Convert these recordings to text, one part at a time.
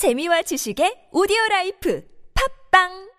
재미와 지식의 오디오 라이프. 팟빵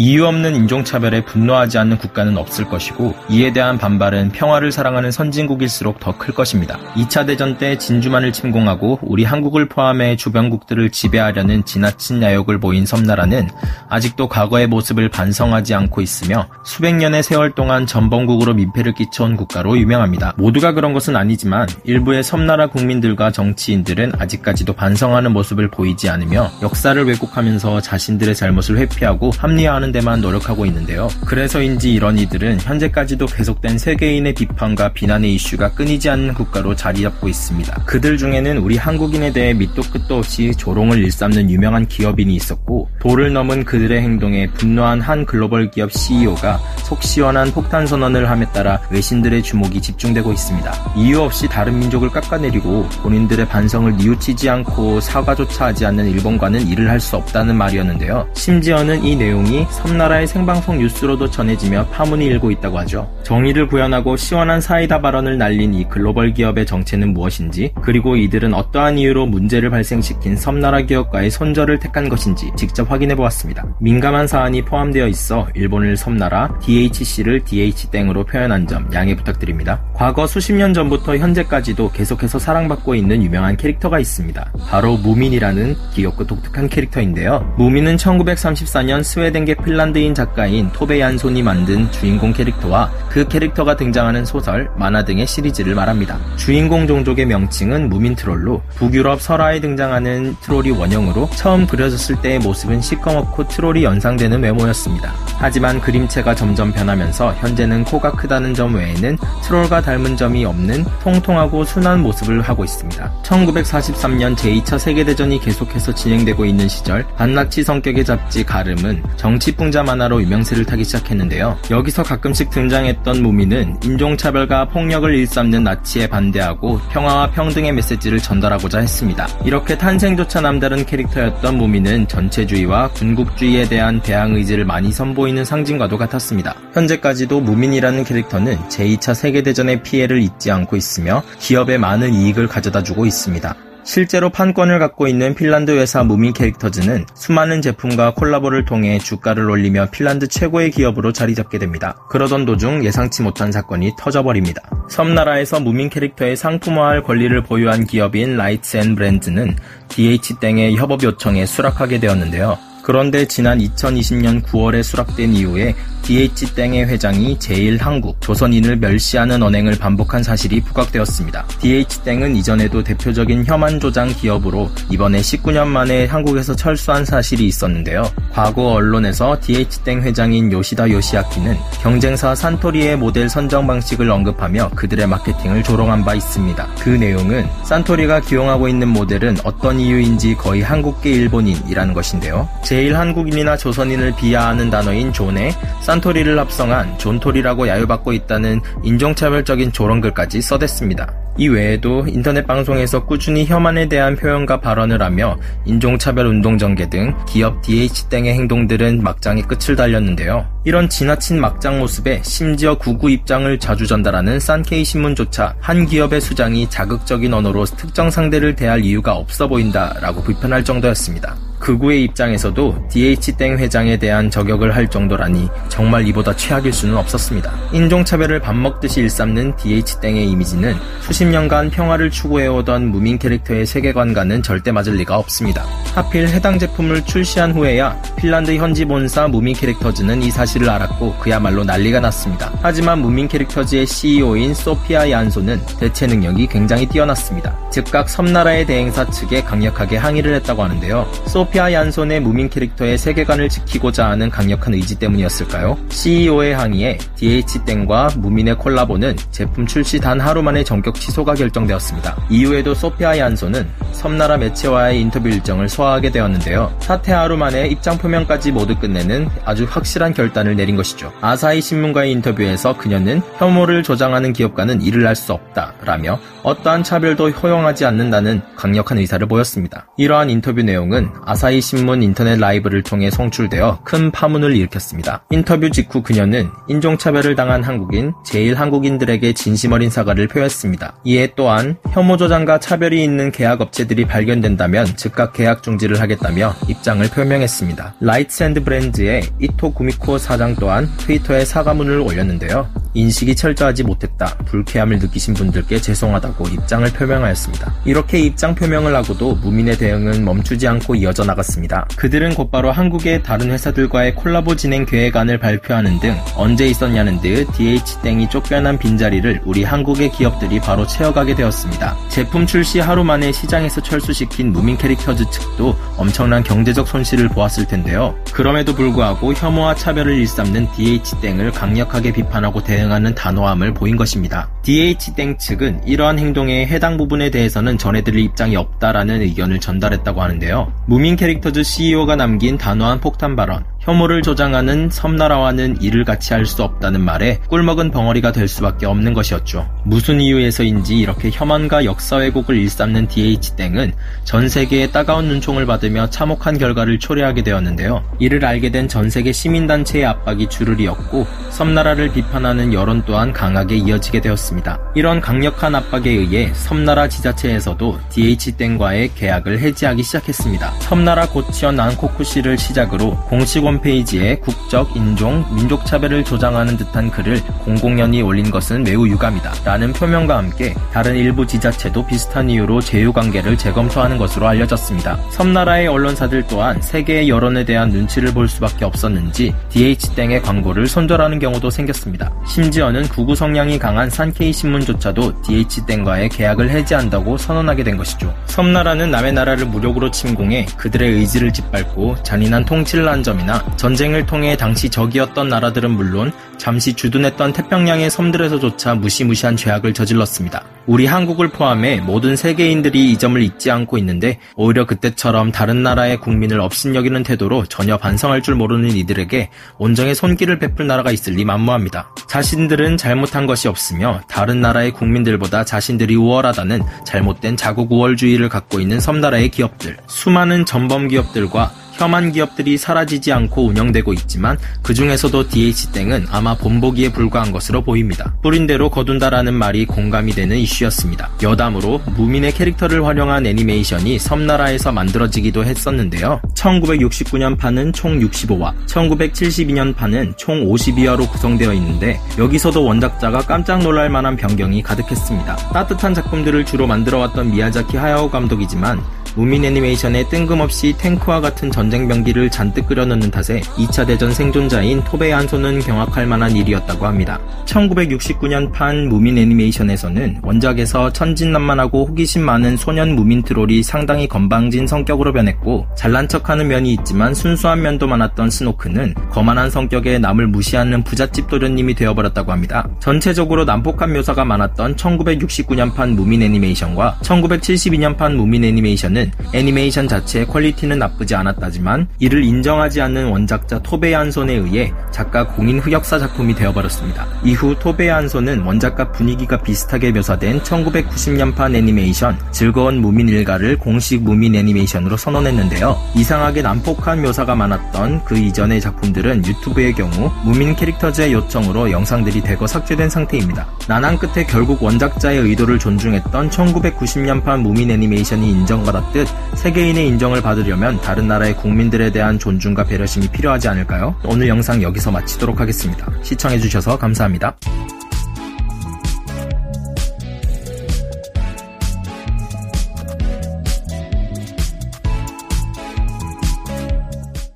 이유 없는 인종차별에 분노하지 않는 국가는 없을 것이고 이에 대한 반발은 평화를 사랑하는 선진국일수록 더 클 것입니다. 2차 대전 때 진주만을 침공하고 우리 한국을 포함해 주변국들을 지배하려는 지나친 야욕을 보인 섬나라는 아직도 과거의 모습을 반성하지 않고 있으며 수백 년의 세월 동안 전범국으로 민폐를 끼쳐온 국가로 유명합니다. 모두가 그런 것은 아니지만 일부의 섬나라 국민들과 정치인들은 아직까지도 반성하는 모습을 보이지 않으며 역사를 왜곡하면서 자신들의 잘못을 회피하고 합리화하는 하는 데만 노력하고 있는데요. 그래서인지 이런 이들은 현재까지도 계속된 세계인의 비판과 비난의 이슈가 끊이지 않는 국가로 자리 잡고 있습니다. 그들 중에는 우리 한국인에 대해 밑도 끝도 없이 조롱을 일삼는 유명한 기업인이 있었고 도를 넘은 그들의 행동에 분노한 한 글로벌 기업 CEO가 속 시원한 폭탄 선언을 함에 따라 외신들의 주목이 집중되고 있습니다. 이유 없이 다른 민족을 깎아내리고 본인들의 반성을 뉘우치지 않고 사과조차 하지 않는 일본과는 일을 할 수 없다는 말이었는데요. 심지어는 이 내용이 섬나라의 생방송 뉴스로도 전해지며 파문이 일고 있다고 하죠. 정의를 구현하고 시원한 사이다 발언을 날린 이 글로벌 기업의 정체는 무엇인지, 그리고 이들은 어떠한 이유로 문제를 발생시킨 섬나라 기업과의 손절을 택한 것인지 직접 확인해 보았습니다. 민감한 사안이 포함되어 있어 일본을 섬나라, DHC를 DH땡으로 표현한 점 양해 부탁드립니다. 과거 수십 년 전부터 현재까지도 계속해서 사랑받고 있는 유명한 캐릭터가 있습니다. 바로 무민이라는 귀엽고 독특한 캐릭터인데요. 무민은 1934년 스웨덴계 핀란드인 작가인 토베 얀손이 만든 주인공 캐릭터와 그 캐릭터가 등장하는 소설, 만화 등의 시리즈를 말합니다. 주인공 종족의 명칭은 무민 트롤로 북유럽 설화에 등장하는 트롤이 원형으로 처음 그려졌을 때의 모습은 시커멓고 트롤이 연상되는 외모였습니다. 하지만 그림체가 점점 변하면서 현재는 코가 크다는 점 외에는 트롤과 닮은 점이 없는 통통하고 순한 모습을 하고 있습니다. 1943년 제2차 세계대전이 계속해서 진행되고 있는 시절 반나치 성격의 잡지 가름은 정치 풍자 만화로 유명세를 타기 시작했는데요. 여기서 가끔씩 등장했던 무미는 인종차별과 폭력을 일삼는 나치에 반대하고 평화와 평등의 메시지를 전달하고자 했습니다. 이렇게 탄생조차 남다른 캐릭터였던 무미는 전체주의와 군국주의에 대한 대항 의지를 많이 선보이는 상징과도 같았습니다. 현재까지도 무민이라는 캐릭터는 제2차 세계대전의 피해를 잊지 않고 있으며 기업에 많은 이익을 가져다 주고 있습니다. 실제로 판권을 갖고 있는 핀란드 회사 무민 캐릭터즈는 수많은 제품과 콜라보를 통해 주가를 올리며 핀란드 최고의 기업으로 자리 잡게 됩니다. 그러던 도중 예상치 못한 사건이 터져버립니다. 섬나라에서 무민 캐릭터의 상품화할 권리를 보유한 기업인 라이츠 앤 브랜드는 DH땡의 협업 요청에 수락하게 되었는데요. 그런데 지난 2020년 9월에 수락된 이후에 DH땡의 회장이 재일한국, 조선인을 멸시하는 언행을 반복한 사실이 부각되었습니다. DH땡은 이전에도 대표적인 혐한 조장 기업으로 이번에 19년 만에 한국에서 철수한 사실이 있었는데요. 과거 언론에서 DH땡 회장인 요시다 요시아키는 경쟁사 산토리의 모델 선정 방식을 언급하며 그들의 마케팅을 조롱한 바 있습니다. 그 내용은 산토리가 기용하고 있는 모델은 어떤 이유인지 거의 한국계 일본인이라는 것인데요. 제일 한국인이나 조선인을 비하하는 단어인 존에 산 토리를 합성한 존토리라고 야유받고 있다는 인종차별적인 조롱글까지 써댔습니다. 이 외에도 인터넷 방송에서 꾸준히 혐한에 대한 표현과 발언을 하며 인종차별 운동 전개 등 기업 DH땡의 행동들은 막장에 끝을 달렸는데요. 이런 지나친 막장 모습에 심지어 구구 입장을 자주 전달하는 산케이 신문조차 한 기업의 수장이 자극적인 언어로 특정 상대를 대할 이유가 없어 보인다라고 비판할 정도였습니다. 극우의 입장에서도 DH땡 회장에 대한 저격을 할 정도라니 정말 이보다 최악일 수는 없었습니다. 인종차별을 밥 먹듯이 일삼는 DH땡의 이미지는 수십 년간 평화를 추구해오던 무민 캐릭터의 세계관과는 절대 맞을 리가 없습니다. 하필 해당 제품을 출시한 후에야 핀란드 현지 본사 무민 캐릭터즈는 이 사실을 알았고 그야말로 난리가 났습니다. 하지만 무민 캐릭터즈의 CEO인 소피아 얀손은 대처 능력이 굉장히 뛰어났습니다. 즉각 섬나라의 대행사 측에 강력하게 항의를 했다고 하는데요. 소피아 얀손의 무민 캐릭터의 세계관을 지키고자 하는 강력한 의지 때문이었을까요? CEO의 항의에 DH땡과 무민의 콜라보는 제품 출시 단 하루 만에 전격 취소가 결정되었습니다. 이후에도 소피아 얀손은 섬나라 매체와의 인터뷰 일정을 소화하게 되었는데요. 사태 하루 만에 입장 표명까지 모두 끝내는 아주 확실한 결단을 내린 것이죠. 아사히 신문과의 인터뷰에서 그녀는 혐오를 조장하는 기업과는 일을 할 수 없다라며 어떠한 차별도 허용하지 않는다는 강력한 의사를 보였습니다. 이러한 인터뷰 내용은 아사 아사히 신문 인터넷 라이브를 통해 송출되어 큰 파문을 일으켰습니다. 인터뷰 직후 그녀는 인종차별을 당한 한국인, 재일 한국인들에게 진심 어린 사과를 표했습니다. 이에 또한 혐오 조장과 차별이 있는 계약 업체들이 발견된다면 즉각 계약 중지를 하겠다며 입장을 표명했습니다. 라이츠 앤 브랜드의 이토 구미코 사장 또한 트위터에 사과문을 올렸는데요. 인식이 철저하지 못했다. 불쾌함을 느끼신 분들께 죄송하다고 입장을 표명하였습니다. 이렇게 입장 표명을 하고도 무민의 대응은 멈추지 않고 이어져 나갔습니다. 그들은 곧바로 한국의 다른 회사들과의 콜라보 진행 계획안을 발표하는 등 언제 있었냐는 듯 DH땡이 쫓겨난 빈자리를 우리 한국의 기업들이 바로 채워가게 되었습니다. 제품 출시 하루 만에 시장에서 철수시킨 무민 캐릭터즈 측도 엄청난 경제적 손실을 보았을 텐데요. 그럼에도 불구하고 혐오와 차별을 일삼는 DH땡을 강력하게 비판하고 대 대응하는 단호함을 보인 것입니다. DH땡 측은 이러한 행동에 해당 부분에 대해서는 전해드릴 입장이 없다라는 의견을 전달했다고 하는데요. 무민 캐릭터즈 CEO가 남긴 단호한 폭탄 발언, 혐오를 조장하는 섬나라와는 일을 같이 할 수 없다는 말에 꿀먹은 벙어리가 될 수밖에 없는 것이었죠. 무슨 이유에서인지 이렇게 혐한과 역사 왜곡을 일삼는 DH땡은 전 세계에 따가운 눈총을 받으며 참혹한 결과를 초래하게 되었는데요. 이를 알게 된 전 세계 시민단체의 압박이 줄을 이었고 섬나라를 비판하는 여론 또한 강하게 이어지게 되었습니다. 이런 강력한 압박에 의해 섬나라 지자체에서도 DH땡과의 계약을 해지하기 시작했습니다. 섬나라 고치현 안코쿠시를 시작으로 공식 홈페이지에 국적, 인종, 민족 차별을 조장하는 듯한 글을 공공연히 올린 것은 매우 유감이다. 라는 표명과 함께 다른 일부 지자체도 비슷한 이유로 제휴 관계를 재검토하는 것으로 알려졌습니다. 섬나라의 언론사들 또한 세계의 여론에 대한 눈치를 볼 수밖에 없었는지 DH땡의 광고를 손절하는 경우도 생겼습니다. 심지어는 구구 성향이 강한 산케이 신문조차도 DH땡과의 계약을 해지한다고 선언하게 된 것이죠. 섬나라는 남의 나라를 무력으로 침공해 그들의 의지를 짓밟고 잔인한 통치를 한 점이나 전쟁을 통해 당시 적이었던 나라들은 물론 잠시 주둔했던 태평양의 섬들에서조차 무시무시한 죄악을 저질렀습니다. 우리 한국을 포함해 모든 세계인들이 이 점을 잊지 않고 있는데 오히려 그때처럼 다른 나라의 국민을 업신여기는 태도로 전혀 반성할 줄 모르는 이들에게 온정의 손길을 베풀 나라가 있을 리 만무합니다. 자신들은 잘못한 것이 없으며 다른 나라의 국민들보다 자신들이 우월하다는 잘못된 자국 우월주의를 갖고 있는 섬나라의 기업들, 수많은 전범 기업들과 혐한 기업들이 사라지지 않고 운영되고 있지만 그 중에서도 DH땡은 아마 본보기에 불과한 것으로 보입니다. 뿌린 대로 거둔다라는 말이 공감이 되는 이슈였습니다. 여담으로 무민의 캐릭터를 활용한 애니메이션이 섬나라에서 만들어지기도 했었는데요. 1969년 판은 총 65화, 1972년 판은 총 52화로 구성되어 있는데 여기서도 원작자가 깜짝 놀랄 만한 변경이 가득했습니다. 따뜻한 작품들을 주로 만들어왔던 미야자키 하야오 감독이지만 무민 애니메이션에 뜬금없이 탱크와 같은 전쟁 병기를 잔뜩 끼워넣는 탓에 2차 대전 생존자인 토베 얀손은 경악할 만한 일이었다고 합니다. 1969년 판 무민 애니메이션에서는 원작에서 천진난만하고 호기심 많은 소년 무민 트롤이 상당히 건방진 성격으로 변했고 잘난 척하는 면이 있지만 순수한 면도 많았던 스노크는 거만한 성격에 남을 무시하는 부잣집 도련님이 되어버렸다고 합니다. 전체적으로 난폭한 묘사가 많았던 1969년 판 무민 애니메이션과 1972년 판 무민 애니메이션은 애니메이션 자체의 퀄리티는 나쁘지 않았다 지만 이를 인정하지 않는 원작자 토베 얀손에 의해 작가 공인 흑역사 작품이 되어버렸습니다. 이후 토베 얀손은 원작과 분위기가 비슷하게 묘사된 1990년판 애니메이션 즐거운 무민 일가를 공식 무민 애니메이션으로 선언했는데요. 이상하게 난폭한 묘사가 많았던 그 이전의 작품들은 유튜브의 경우 무민 캐릭터즈의 요청으로 영상들이 대거 삭제된 상태입니다. 난한 끝에 결국 원작자의 의도를 존중했던 1990년판 무민 애니메이션이 인정받았 듯 세계인의 인정을 받으려면 다른 나라의 국민들에 대한 존중과 배려심이 필요하지 않을까요? 오늘 영상 여기서 마치도록 하겠습니다. 시청해주셔서 감사합니다.